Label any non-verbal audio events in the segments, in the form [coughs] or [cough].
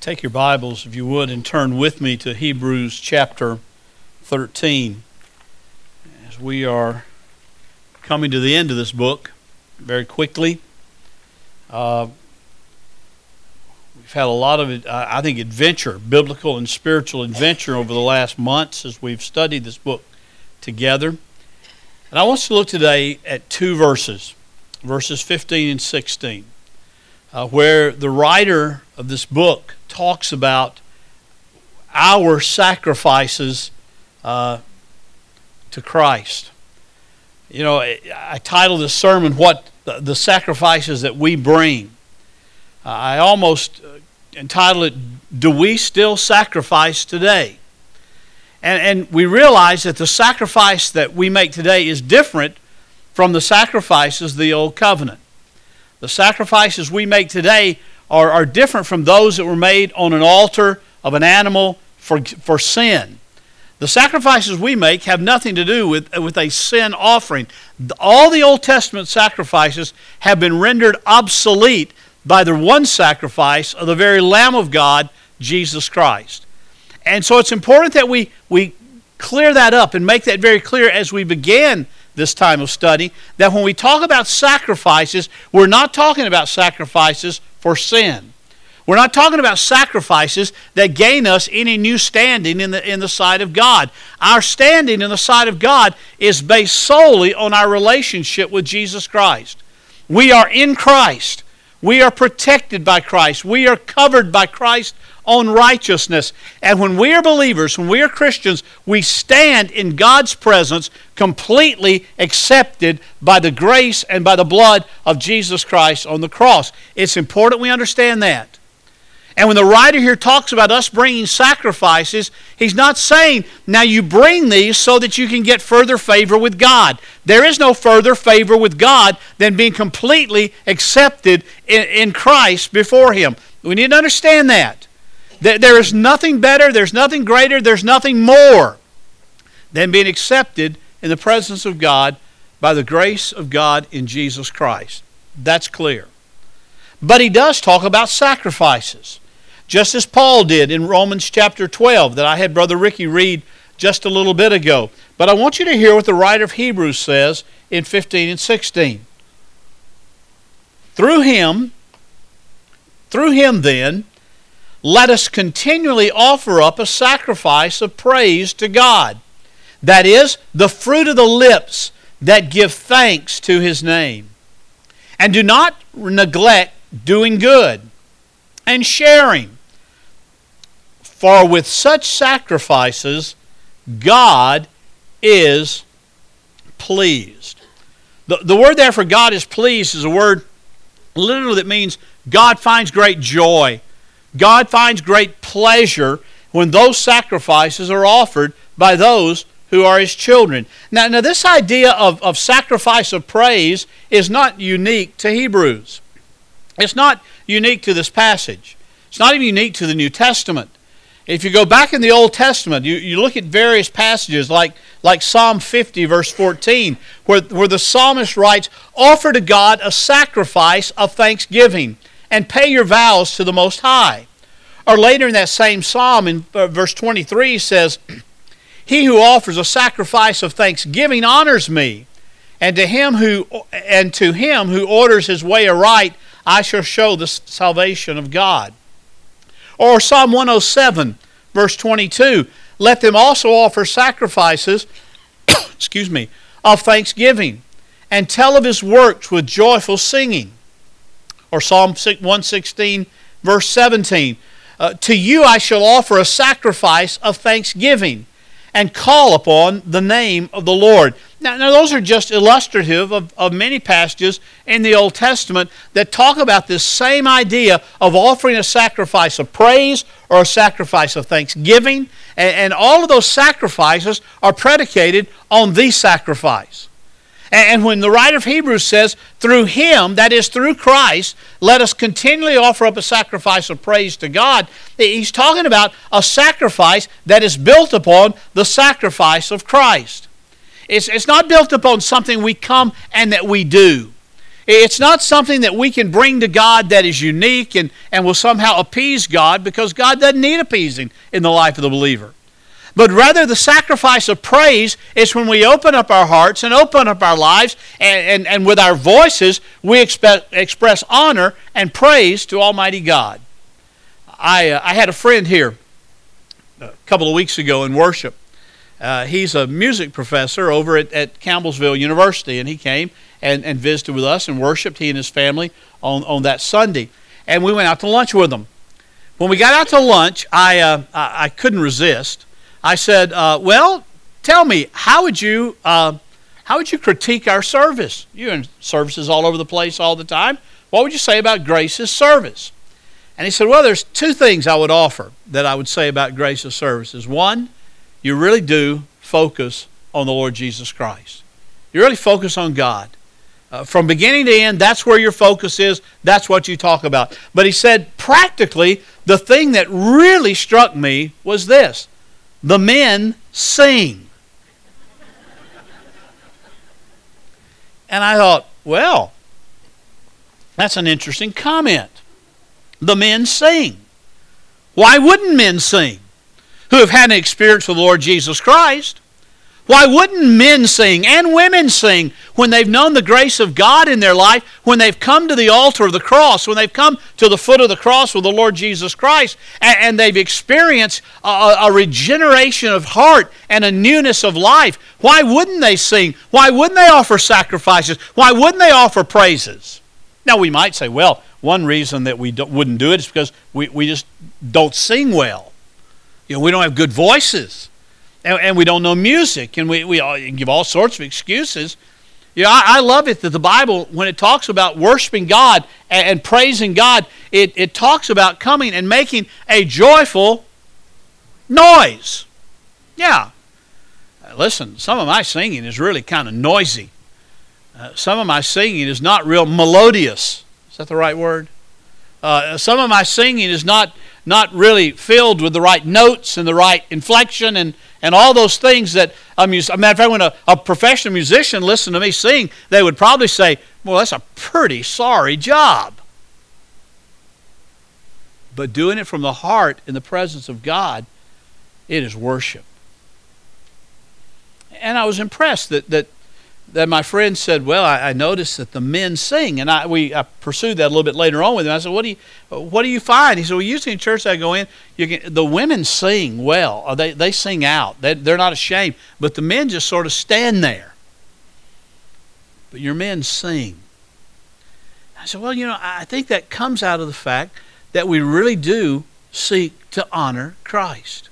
Take your Bibles, if you would, and turn with me to Hebrews chapter 13. As we are coming to the end of this book very quickly, uh, we've had a lot of, I think, adventure, biblical and spiritual adventure over the last months as we've studied this book together. And I want us to look today at two verses, verses 15 and 16, uh, where the writer of this book talks about our sacrifices uh, to Christ. You know, I titled this sermon, What the Sacrifices That We Bring. I almost uh, entitled it, Do We Still Sacrifice Today? And, and we realize that the sacrifice that we make today is different from the sacrifices of the Old Covenant. The sacrifices we make today are, are different from those that were made on an altar of an animal for, for sin. The sacrifices we make have nothing to do with, with a sin offering. All the Old Testament sacrifices have been rendered obsolete by the one sacrifice of the very Lamb of God, Jesus Christ. And so it's important that we, we clear that up and make that very clear as we begin this time of study that when we talk about sacrifices, we're not talking about sacrifices for sin. We're not talking about sacrifices that gain us any new standing in the, in the sight of God. Our standing in the sight of God is based solely on our relationship with Jesus Christ. We are in Christ. We are protected by Christ. We are covered by Christ on righteousness. And when we are believers, when we are Christians, we stand in God's presence completely accepted by the grace and by the blood of Jesus Christ on the cross. It's important we understand that. And when the writer here talks about us bringing sacrifices, he's not saying, now you bring these so that you can get further favor with God. There is no further favor with God than being completely accepted in, in Christ before Him. We need to understand that. There is nothing better, there's nothing greater, there's nothing more than being accepted in the presence of God by the grace of God in Jesus Christ. That's clear. But he does talk about sacrifices, just as Paul did in Romans chapter 12 that I had Brother Ricky read just a little bit ago. But I want you to hear what the writer of Hebrews says in 15 and 16. Through him, through him then, let us continually offer up a sacrifice of praise to God. That is, the fruit of the lips that give thanks to his name. And do not neglect doing good and sharing. For with such sacrifices, God is pleased. The, the word there for God is pleased is a word literally that means God finds great joy God finds great pleasure when those sacrifices are offered by those who are his children. Now, now this idea of, of sacrifice of praise is not unique to Hebrews. It's not unique to this passage. It's not even unique to the New Testament. If you go back in the Old Testament, you, you look at various passages like, like Psalm 50, verse 14, where, where the psalmist writes, Offer to God a sacrifice of thanksgiving and pay your vows to the Most High. Or later in that same psalm, in uh, verse 23, says, He who offers a sacrifice of thanksgiving honors me, and to him who and to him who orders his way aright, I shall show the salvation of God. Or Psalm 107, verse 22, let them also offer sacrifices, [coughs] excuse me, of thanksgiving, and tell of his works with joyful singing or Psalm 116, verse 17. Uh, to you I shall offer a sacrifice of thanksgiving and call upon the name of the Lord. Now, now those are just illustrative of, of many passages in the Old Testament that talk about this same idea of offering a sacrifice of praise or a sacrifice of thanksgiving. And, and all of those sacrifices are predicated on the sacrifice. And when the writer of Hebrews says, through him, that is through Christ, let us continually offer up a sacrifice of praise to God, he's talking about a sacrifice that is built upon the sacrifice of Christ. It's, it's not built upon something we come and that we do. It's not something that we can bring to God that is unique and, and will somehow appease God because God doesn't need appeasing in the life of the believer. But rather, the sacrifice of praise is when we open up our hearts and open up our lives, and, and, and with our voices, we express honor and praise to Almighty God. I, uh, I had a friend here a couple of weeks ago in worship. Uh, he's a music professor over at, at Campbellsville University, and he came and, and visited with us and worshiped, he and his family, on, on that Sunday. And we went out to lunch with them. When we got out to lunch, I, uh, I, I couldn't resist. I said, uh, "Well, tell me, how would you uh, how would you critique our service? You're in services all over the place all the time. What would you say about Grace's service?" And he said, "Well, there's two things I would offer that I would say about Grace's services. One, you really do focus on the Lord Jesus Christ. You really focus on God." Uh, from beginning to end, that's where your focus is. That's what you talk about. But he said, practically, the thing that really struck me was this the men sing. And I thought, well, that's an interesting comment. The men sing. Why wouldn't men sing who have had an experience with the Lord Jesus Christ? Why wouldn't men sing and women sing when they've known the grace of God in their life, when they've come to the altar of the cross, when they've come to the foot of the cross with the Lord Jesus Christ, and, they've experienced a, a regeneration of heart and a newness of life? Why wouldn't they sing? Why wouldn't they offer sacrifices? Why wouldn't they offer praises? Now, we might say, well, one reason that we wouldn't do it is because we, we just don't sing well. You know, we don't have good voices and, and we don't know music, and we, we all, give all sorts of excuses. You know, I, I, love it that the Bible, when it talks about worshiping God and, and praising God, it, it talks about coming and making a joyful noise. Yeah. Uh, listen, some of my singing is really kind of noisy. Uh, some of my singing is not real melodious. Is that the right word? Uh, some of my singing is not not really filled with the right notes and the right inflection and, and all those things that a, mus- matter of fact, when a, a professional musician listened to me sing, they would probably say, Well, that's a pretty sorry job. But doing it from the heart in the presence of God, it is worship. And I was impressed that, that that my friend said, "Well, I, I, noticed that the men sing," and I we I pursued that a little bit later on with him. I said, "What do you what do you find?" He said, "Well, usually in church I go in, you can, the women sing well. Uh, they they sing out. They, they're not ashamed, but the men just sort of stand there. But your men sing." I said, "Well, you know, I think that comes out of the fact that we really do seek to honor Christ."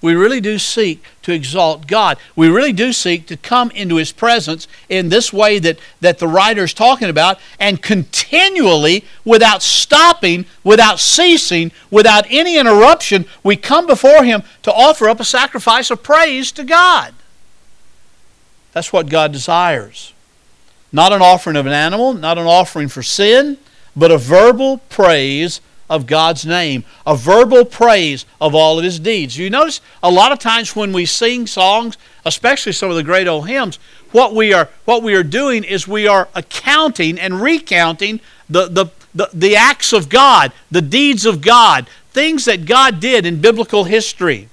We really do seek to exalt God. We really do seek to come into His presence in this way that, that the writer is talking about, and continually, without stopping, without ceasing, without any interruption, we come before Him to offer up a sacrifice of praise to God. That's what God desires. Not an offering of an animal, not an offering for sin, but a verbal praise of God's name, a verbal praise of all of his deeds. You notice a lot of times when we sing songs, especially some of the great old hymns, what we are what we are doing is we are accounting and recounting the, the, the, the acts of God, the deeds of God, things that God did in biblical history.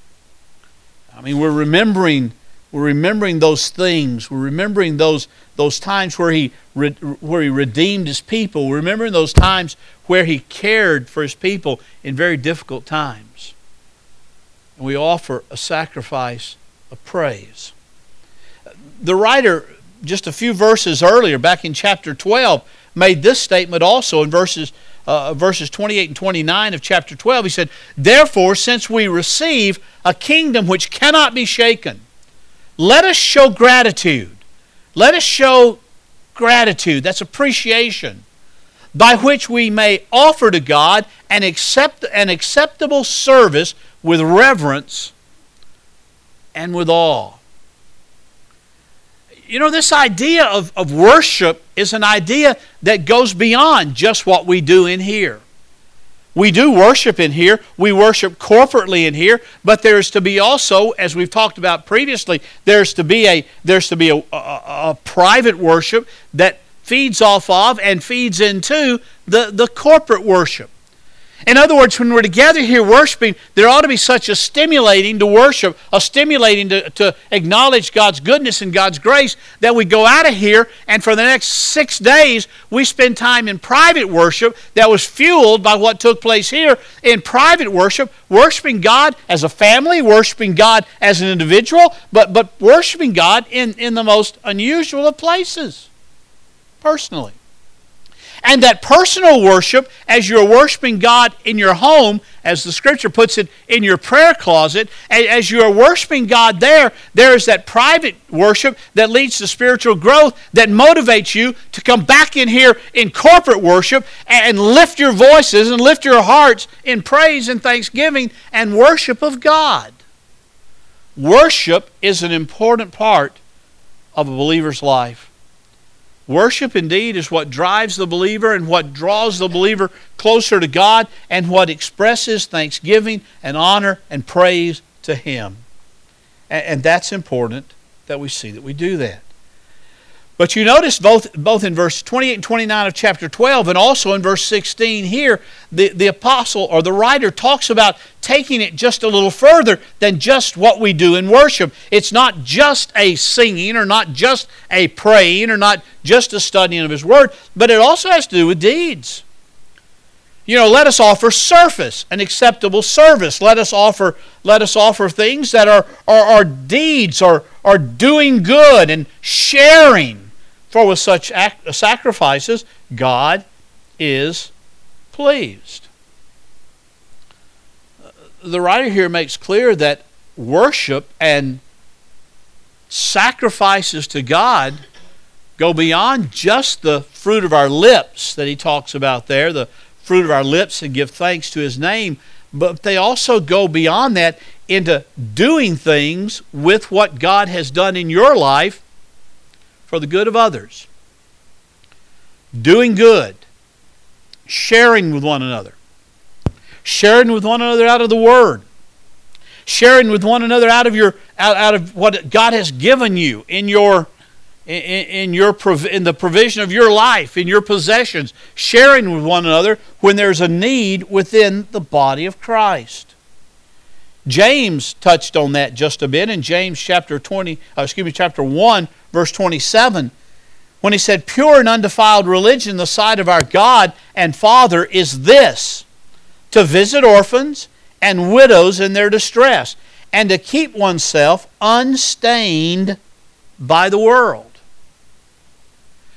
I mean, we're remembering we're remembering those things. We're remembering those, those times where he, where he redeemed his people. We're remembering those times where he cared for his people in very difficult times. And we offer a sacrifice of praise. The writer, just a few verses earlier, back in chapter 12, made this statement also in verses, uh, verses 28 and 29 of chapter 12. He said, Therefore, since we receive a kingdom which cannot be shaken, let us show gratitude. Let us show gratitude. That's appreciation. By which we may offer to God an, accept, an acceptable service with reverence and with awe. You know, this idea of, of worship is an idea that goes beyond just what we do in here. We do worship in here. We worship corporately in here, but there's to be also, as we've talked about previously, there's to be a there's to be a, a, a private worship that feeds off of and feeds into the, the corporate worship. In other words, when we're together here worshiping, there ought to be such a stimulating to worship, a stimulating to, to acknowledge God's goodness and God's grace that we go out of here and for the next six days we spend time in private worship that was fueled by what took place here in private worship, worshiping God as a family, worshiping God as an individual, but, but worshiping God in, in the most unusual of places, personally. And that personal worship, as you're worshiping God in your home, as the scripture puts it, in your prayer closet, as you are worshiping God there, there is that private worship that leads to spiritual growth that motivates you to come back in here in corporate worship and lift your voices and lift your hearts in praise and thanksgiving and worship of God. Worship is an important part of a believer's life. Worship indeed is what drives the believer and what draws the believer closer to God and what expresses thanksgiving and honor and praise to Him. And that's important that we see that we do that. But you notice both, both in verse 28 and 29 of chapter 12 and also in verse 16 here, the, the apostle or the writer talks about taking it just a little further than just what we do in worship. It's not just a singing or not just a praying or not just a studying of His Word, but it also has to do with deeds. You know, let us offer surface, an acceptable service. Let us offer, let us offer things that are, are, are deeds or are doing good and sharing for with such uh, sacrifices, God is pleased. Uh, the writer here makes clear that worship and sacrifices to God go beyond just the fruit of our lips that he talks about there, the fruit of our lips and give thanks to his name, but they also go beyond that into doing things with what God has done in your life for the good of others, doing good, sharing with one another, sharing with one another out of the Word, sharing with one another out of your out, out of what God has given you in your in, in your in the provision of your life, in your possessions, sharing with one another when there's a need within the body of Christ. James touched on that just a bit in James chapter 20, uh, excuse me, chapter 1, verse 27, when he said, Pure and undefiled religion the sight of our God and Father is this to visit orphans and widows in their distress, and to keep oneself unstained by the world.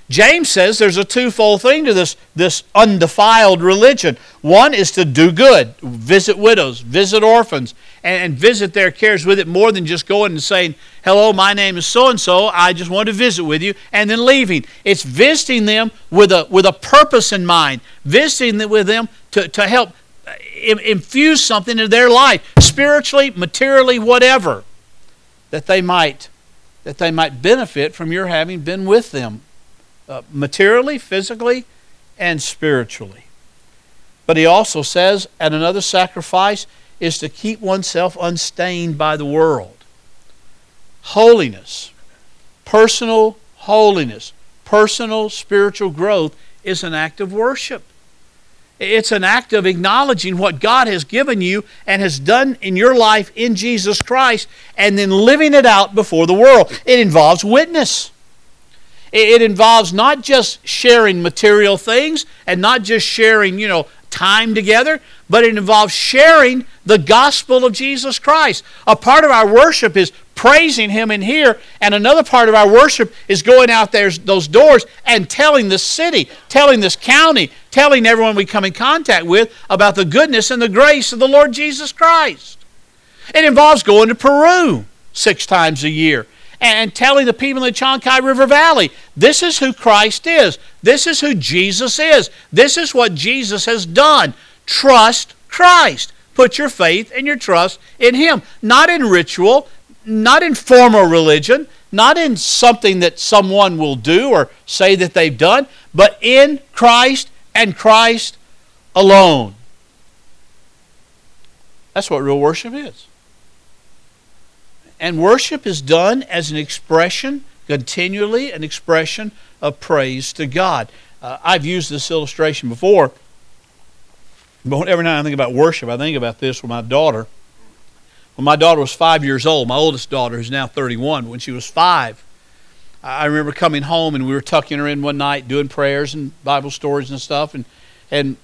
James says there's a twofold thing to this, this undefiled religion. One is to do good, visit widows, visit orphans, and, visit their cares with it more than just going and saying, Hello, my name is so and so, I just want to visit with you, and then leaving. It's visiting them with a, with a purpose in mind, visiting with them to, to help uh, infuse something into their life, spiritually, materially, whatever, that they might that they might benefit from your having been with them uh, materially, physically, and spiritually. But he also says, at another sacrifice is to keep oneself unstained by the world. Holiness, personal holiness, personal spiritual growth is an act of worship. It's an act of acknowledging what God has given you and has done in your life in Jesus Christ and then living it out before the world. It involves witness. It involves not just sharing material things and not just sharing, you know, time together, but it involves sharing the gospel of Jesus Christ. A part of our worship is praising Him in here, and another part of our worship is going out there those doors and telling the city, telling this county, telling everyone we come in contact with about the goodness and the grace of the Lord Jesus Christ. It involves going to Peru six times a year and telling the people in the Chancay River Valley, this is who Christ is. This is who Jesus is. This is what Jesus has done. Trust Christ. Put your faith and your trust in Him. Not in ritual, not in formal religion, not in something that someone will do or say that they've done, but in Christ and Christ alone. That's what real worship is. And worship is done as an expression continually an expression of praise to God. Uh, I've used this illustration before, but every time I think about worship, I think about this with my daughter. When my daughter was five years old, my oldest daughter, who's now 31, when she was five, I remember coming home and we were tucking her in one night doing prayers and Bible stories and stuff. And, and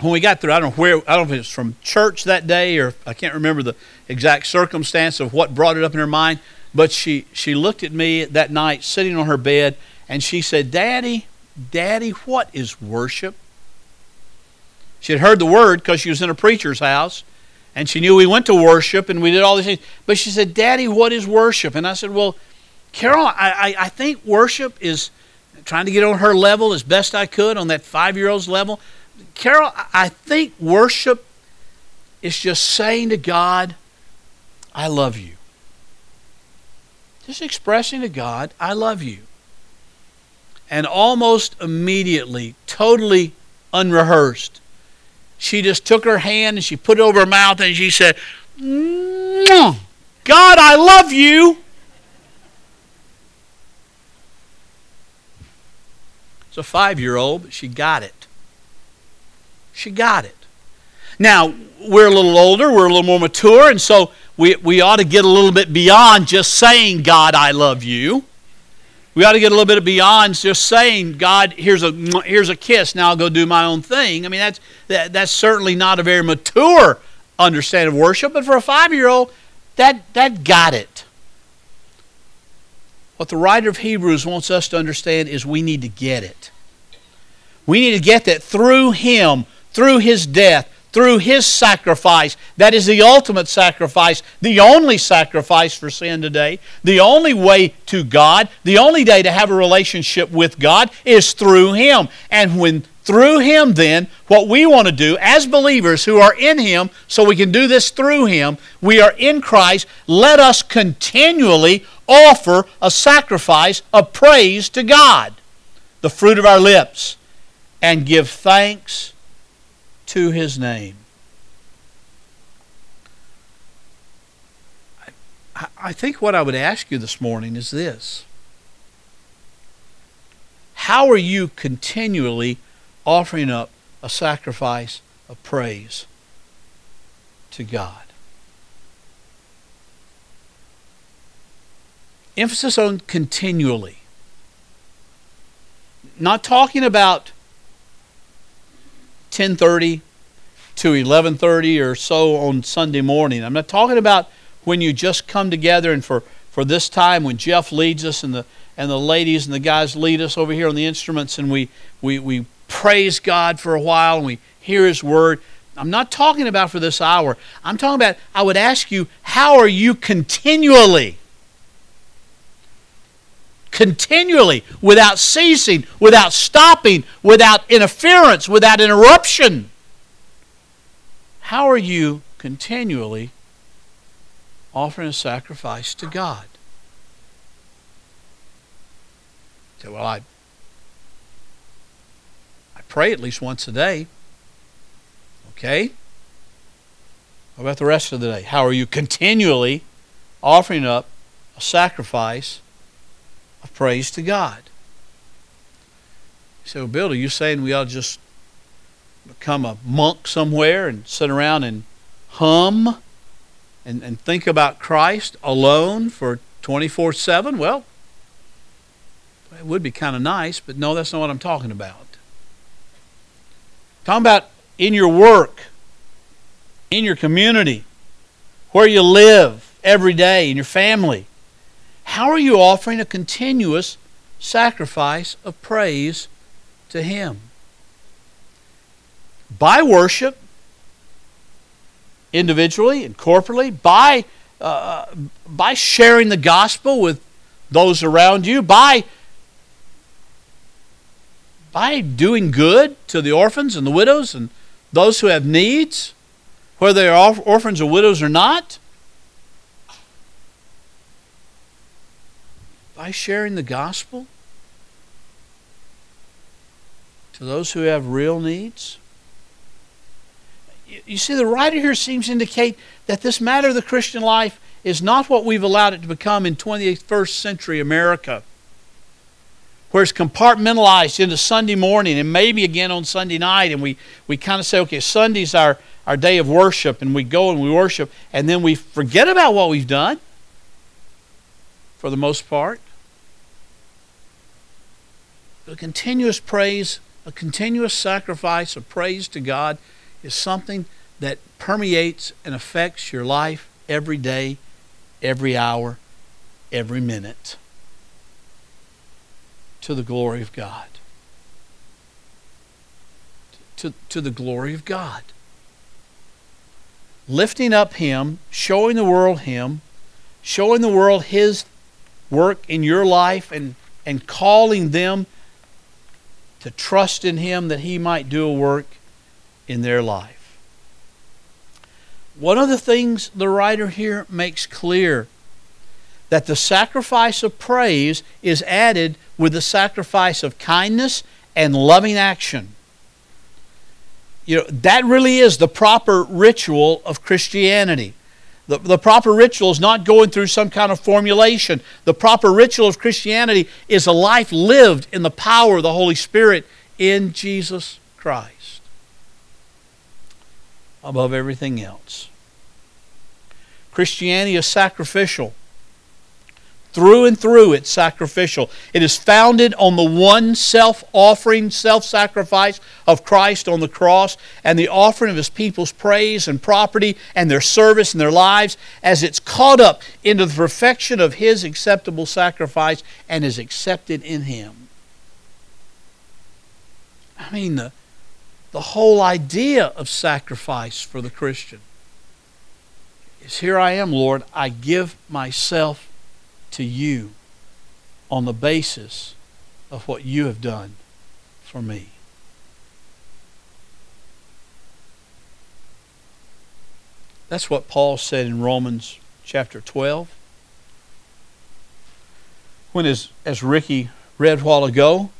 when we got through, I don't know where, I don't know if it was from church that day or I can't remember the exact circumstance of what brought it up in her mind, but she, she looked at me that night sitting on her bed and she said, Daddy, Daddy, what is worship? She had heard the word because she was in a preacher's house and she knew we went to worship and we did all these things. But she said, Daddy, what is worship? And I said, Well, Carol, I, I, I think worship is trying to get on her level as best I could, on that five year old's level. Carol, I think worship is just saying to God, I love you. Just expressing to God, I love you. And almost immediately, totally unrehearsed, she just took her hand and she put it over her mouth and she said, God, I love you. It's a five year old, but she got it. She got it. Now, we're a little older, we're a little more mature, and so we, we ought to get a little bit beyond just saying, God, I love you. We ought to get a little bit beyond just saying, God, here's a, here's a kiss, now I'll go do my own thing. I mean, that's, that, that's certainly not a very mature understanding of worship, but for a five year old, that, that got it. What the writer of Hebrews wants us to understand is we need to get it. We need to get that through Him, through His death, through His sacrifice. That is the ultimate sacrifice, the only sacrifice for sin today, the only way to God, the only day to have a relationship with God is through Him. And when through Him, then, what we want to do as believers who are in Him, so we can do this through Him, we are in Christ, let us continually offer a sacrifice of praise to God, the fruit of our lips, and give thanks to his name. I think what I would ask you this morning is this How are you continually offering up a sacrifice of praise to God? emphasis on continually. Not talking about 10:30 to 11:30 or so on Sunday morning. I'm not talking about when you just come together and for for this time when Jeff leads us and the and the ladies and the guys lead us over here on the instruments and we we we praise God for a while and we hear his word. I'm not talking about for this hour. I'm talking about I would ask you how are you continually continually, without ceasing, without stopping, without interference, without interruption. How are you continually offering a sacrifice to God? well, I, I pray at least once a day. Okay? How about the rest of the day? How are you continually offering up a sacrifice of praise to God. So, Bill, are you saying we ought to just become a monk somewhere and sit around and hum and, and think about Christ alone for 24 7? Well, it would be kind of nice, but no, that's not what I'm talking about. I'm talking about in your work, in your community, where you live every day, in your family. How are you offering a continuous sacrifice of praise to Him? By worship, individually and corporately, by, uh, by sharing the gospel with those around you, by, by doing good to the orphans and the widows and those who have needs, whether they are orphans or widows or not. By sharing the gospel to those who have real needs? You see, the writer here seems to indicate that this matter of the Christian life is not what we've allowed it to become in 21st century America. where it's compartmentalized into Sunday morning and maybe again on Sunday night, and we, we kind of say, okay, Sunday's our, our day of worship, and we go and we worship, and then we forget about what we've done for the most part. A continuous praise, a continuous sacrifice of praise to God is something that permeates and affects your life every day, every hour, every minute to the glory of God. To, to the glory of God. Lifting up Him, showing the world Him, showing the world His work in your life, and, and calling them to trust in Him that He might do a work in their life. One of the things the writer here makes clear that the sacrifice of praise is added with the sacrifice of kindness and loving action. You know, that really is the proper ritual of Christianity. The, the proper ritual is not going through some kind of formulation. The proper ritual of Christianity is a life lived in the power of the Holy Spirit in Jesus Christ above everything else. Christianity is sacrificial. Through and through, it's sacrificial. It is founded on the one self offering, self sacrifice of Christ on the cross and the offering of his people's praise and property and their service and their lives as it's caught up into the perfection of his acceptable sacrifice and is accepted in him. I mean, the, the whole idea of sacrifice for the Christian is here I am, Lord, I give myself to you on the basis of what you have done for me. That's what Paul said in Romans chapter 12. When, as, as Ricky read a while ago,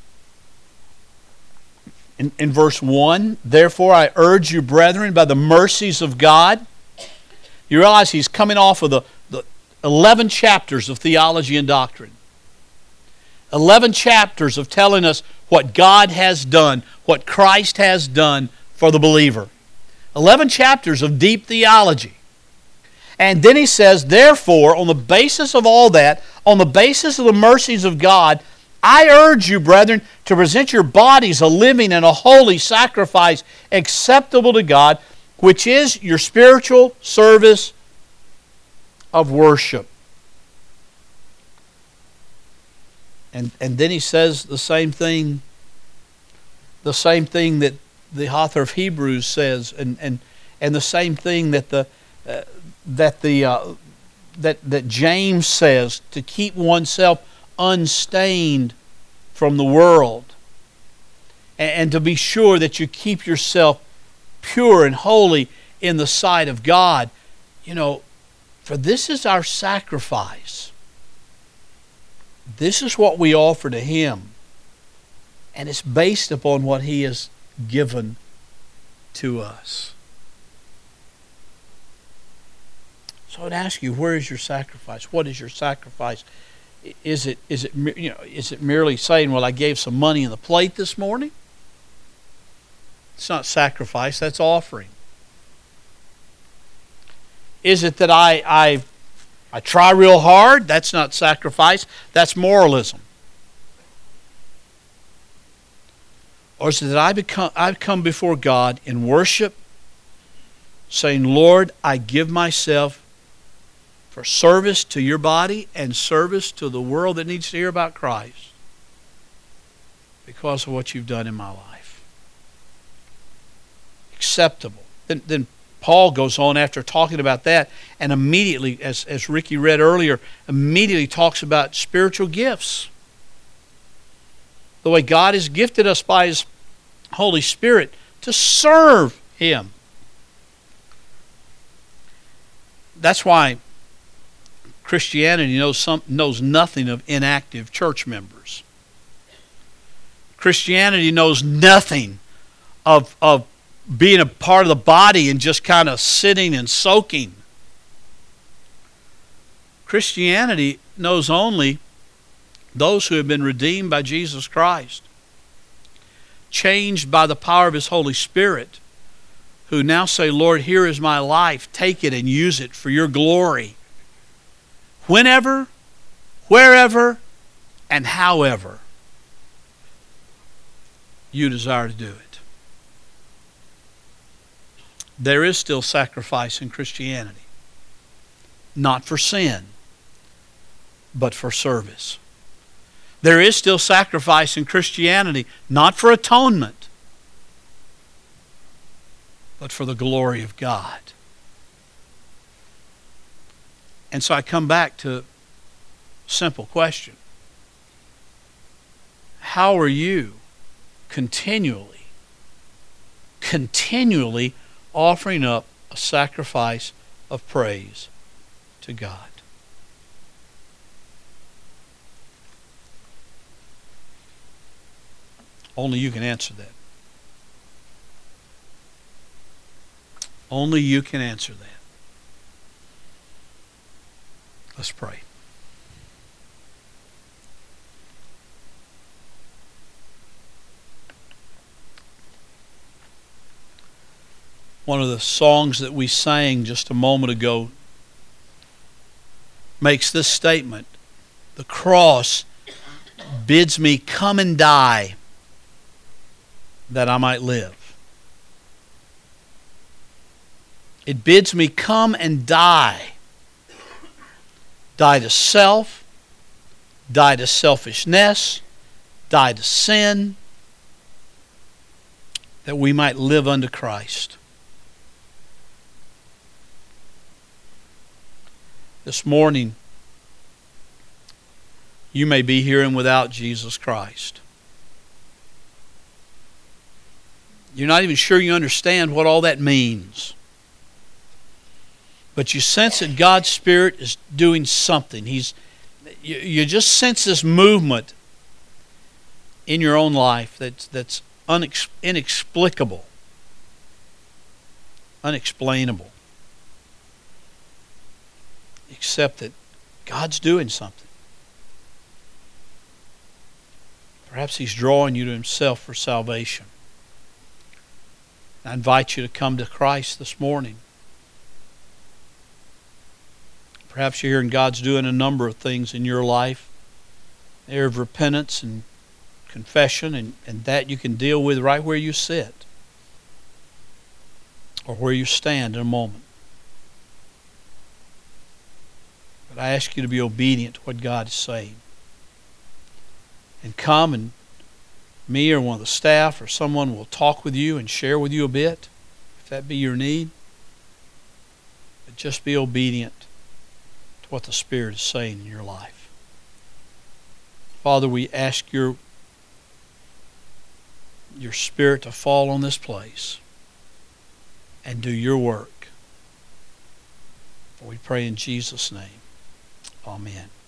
in, in verse 1, therefore I urge you, brethren, by the mercies of God. You realize he's coming off of the, 11 chapters of theology and doctrine. 11 chapters of telling us what God has done, what Christ has done for the believer. 11 chapters of deep theology. And then he says, therefore, on the basis of all that, on the basis of the mercies of God, I urge you, brethren, to present your bodies a living and a holy sacrifice acceptable to God, which is your spiritual service of worship. And, and then he says the same thing, the same thing that the author of Hebrews says, and, and, and the same thing that the, uh, that, the, uh, that, that James says to keep oneself unstained from the world. And, and to be sure that you keep yourself pure and holy in the sight of God. You know, for this is our sacrifice. This is what we offer to Him. And it's based upon what He has given to us. So I'd ask you, where is your sacrifice? What is your sacrifice? Is it is it you know is it merely saying, "Well, I gave some money in the plate this morning"? It's not sacrifice. That's offering. Is it that I, I, I try real hard? That's not sacrifice, that's moralism. Or is it that I become, I've come before God in worship, saying, Lord, I give myself for service to your body and service to the world that needs to hear about Christ because of what you've done in my life. Acceptable. Then, then Paul goes on after talking about that and immediately, as, as Ricky read earlier, immediately talks about spiritual gifts. The way God has gifted us by His Holy Spirit to serve Him. That's why Christianity knows, some, knows nothing of inactive church members. Christianity knows nothing of, of being a part of the body and just kind of sitting and soaking. Christianity knows only those who have been redeemed by Jesus Christ, changed by the power of His Holy Spirit, who now say, Lord, here is my life. Take it and use it for your glory. Whenever, wherever, and however you desire to do it. There is still sacrifice in Christianity, not for sin, but for service. There is still sacrifice in Christianity, not for atonement, but for the glory of God. And so I come back to a simple question. How are you continually, continually offering up a sacrifice of praise to God? Only you can answer that. Only you can answer that. Let's pray. One of the songs that we sang just a moment ago makes this statement The cross bids me come and die that I might live. It bids me come and die. Die to self, die to selfishness, die to sin, that we might live unto Christ. This morning, you may be here and without Jesus Christ. You're not even sure you understand what all that means. But you sense that God's Spirit is doing something. He's, you, you just sense this movement in your own life that's, that's inexplicable, unexplainable. Except that God's doing something. Perhaps He's drawing you to Himself for salvation. I invite you to come to Christ this morning. Perhaps you're hearing God's doing a number of things in your life. Area of repentance and confession, and, and that you can deal with right where you sit or where you stand in a moment. But I ask you to be obedient to what God is saying. And come and me or one of the staff or someone will talk with you and share with you a bit, if that be your need. But just be obedient to what the Spirit is saying in your life. Father, we ask your your Spirit to fall on this place and do your work. We pray in Jesus' name. Amen.